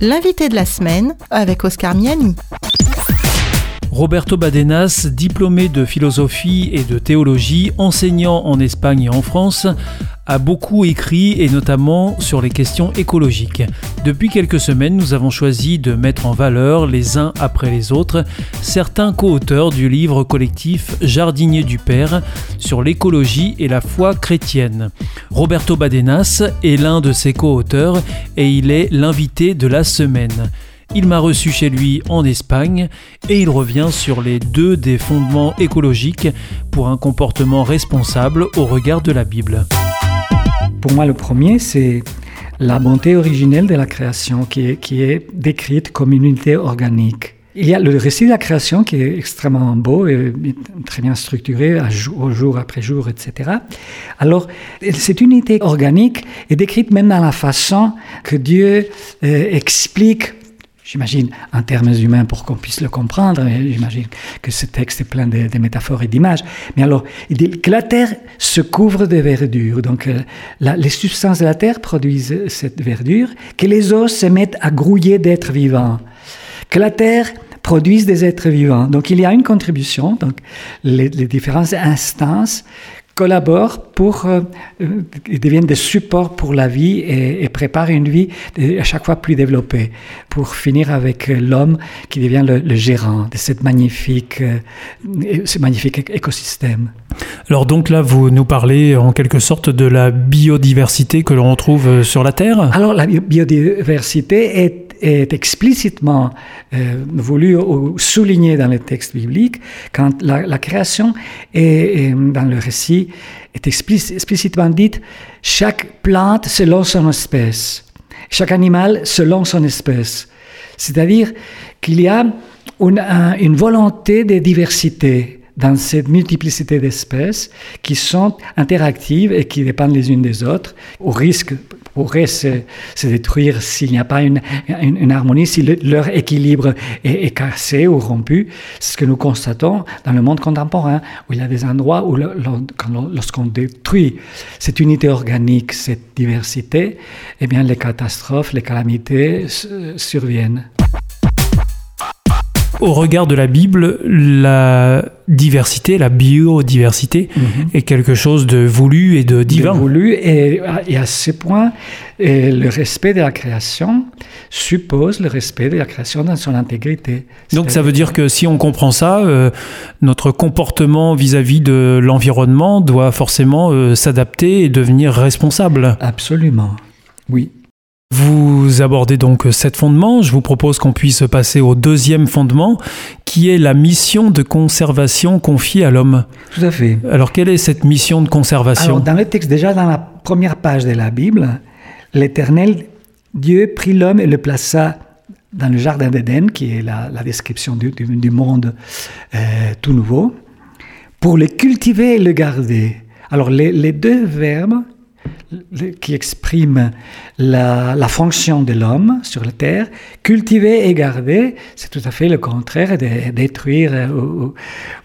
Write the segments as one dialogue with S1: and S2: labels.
S1: L'invité de la semaine avec Oscar Miani.
S2: Roberto Badenas, diplômé de philosophie et de théologie, enseignant en Espagne et en France, a beaucoup écrit et notamment sur les questions écologiques. Depuis quelques semaines, nous avons choisi de mettre en valeur les uns après les autres certains co-auteurs du livre collectif Jardinier du Père sur l'écologie et la foi chrétienne. Roberto Badenas est l'un de ces co-auteurs et il est l'invité de la semaine. Il m'a reçu chez lui en Espagne et il revient sur les deux des fondements écologiques pour un comportement responsable au regard de la Bible.
S3: Pour moi, le premier, c'est la bonté originelle de la création qui est, décrite comme une unité organique. Il y a le récit de la création qui est extrêmement beau et très bien structuré, au jour après jour, etc. Alors, cette unité organique est décrite même dans la façon que Dieu euh, explique j'imagine, en termes humains pour qu'on puisse le comprendre. J'imagine que ce texte est plein de, métaphores et d'images. Mais alors, il dit que la terre se couvre de verdure. Donc, euh, les substances de la terre produisent cette verdure, que les os se mettent à grouiller d'êtres vivants, que la terre produise des êtres vivants. Donc, il y a une contribution. Donc, les différentes instances collaborent pour, euh, euh, ils deviennent des supports pour la vie et, préparent une vie à chaque fois plus développée, pour finir avec l'homme qui devient le, gérant de cette magnifique, euh, ce magnifique écosystème.
S2: Alors donc là, vous nous parlez en quelque sorte de la biodiversité que l'on retrouve sur la Terre?
S3: Alors la biodiversité est est explicitement euh, voulu ou souligné dans les textes bibliques quand la, création est, dans le récit est explicitement dite chaque plante selon son espèce, chaque animal selon son espèce. C'est-à-dire qu'il y a une, une volonté de diversité dans cette multiplicité d'espèces qui sont interactives et qui dépendent les unes des autres, au risque pourrait se, détruire s'il n'y a pas une, une, harmonie, si leur équilibre est, cassé ou rompu. C'est ce que nous constatons dans le monde contemporain, où il y a des endroits où lorsqu'on détruit cette unité organique, cette diversité, eh bien les catastrophes, les calamités surviennent.
S2: Au regard de la Bible, la diversité, la biodiversité mhm. est quelque chose de voulu et de divin.
S3: De voulu et, à ce point, le respect de la création suppose le respect de la création dans son intégrité.
S2: Donc ça veut dire que si on comprend ça, euh, notre comportement vis-à-vis de l'environnement doit forcément euh, s'adapter et devenir responsable.
S3: Absolument, oui.
S2: Vous abordez donc sept fondements. Je vous propose qu'on puisse passer au deuxième fondement, qui est la mission de conservation confiée à l'homme.
S3: Tout à fait.
S2: Alors, quelle est cette mission de conservation
S3: Alors, dans le texte, déjà dans la première page de la Bible, l'Éternel, Dieu prit l'homme et le plaça dans le jardin d'Éden, qui est la, description du, monde euh, tout nouveau, pour le cultiver et le garder. Alors, les, les deux verbes qui exprime la, fonction de l'homme sur la terre, cultiver et garder, c'est tout à fait le contraire de détruire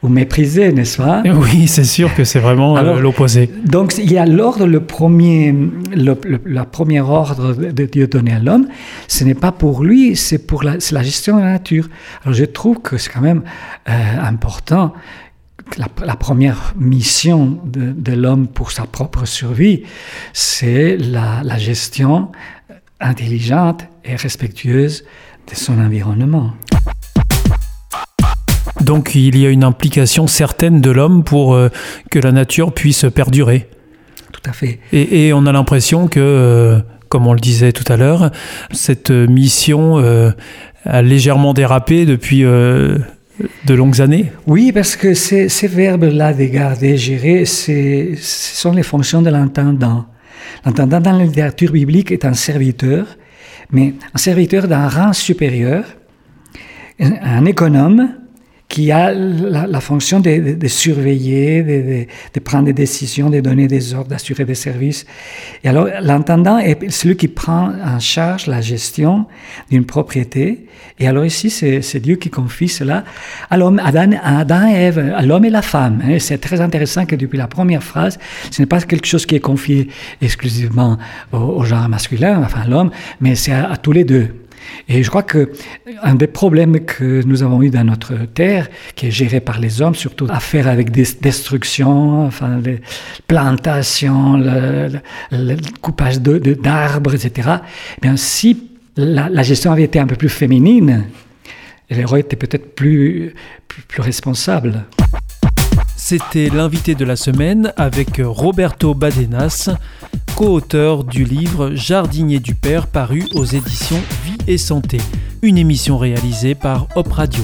S3: ou, mépriser, n'est-ce pas?
S2: Oui, c'est sûr que c'est vraiment euh, l'opposé.
S3: Donc il y a l'ordre, le premier, le, la première ordre de Dieu donné à l'homme, ce n'est pas pour lui, c'est pour la, la, gestion de la nature. Alors je trouve que c'est quand même euh, important la, première mission de, l'homme pour sa propre survie, c'est la, gestion intelligente et respectueuse de son environnement.
S2: Donc il y a une implication certaine de l'homme pour euh, que la nature puisse perdurer.
S3: Tout à fait.
S2: Et, on a l'impression que, euh, comme on le disait tout à l'heure, cette mission euh, a légèrement dérapé depuis de longues années
S3: Oui, parce que ces, verbes-là, de garder, gérer, ce sont les fonctions de l'intendant. L'intendant dans la littérature biblique est un serviteur, mais un serviteur d'un rang supérieur, un économe qui a la, fonction de, surveiller, de, prendre des décisions, de donner des ordres, d'assurer des services. Et alors, l'intendant est celui qui prend en charge la gestion d'une propriété. Et alors ici, c'est Dieu qui confie cela à l'homme, Adam, Adam et Ève, à l'homme et la femme. Hein. C'est très intéressant que depuis la première phrase, ce n'est pas quelque chose qui est confié exclusivement au, genre masculin, enfin l'homme, mais c'est à tous les deux. Et je crois que un des problèmes que nous avons eu dans notre terre, qui est géré par les hommes, surtout à faire avec des destructions, enfin les plantations, le, coupage d'arbres, etc. Eh bien, si la, gestion avait été un peu plus féminine, les rois étaient peut-être plus, plus, plus.
S2: C'était l'invité de la semaine avec Roberto Badenas, co-auteur du livre Jardinier du Père paru aux éditions Vie et Santé, une émission réalisée par Hop Radio.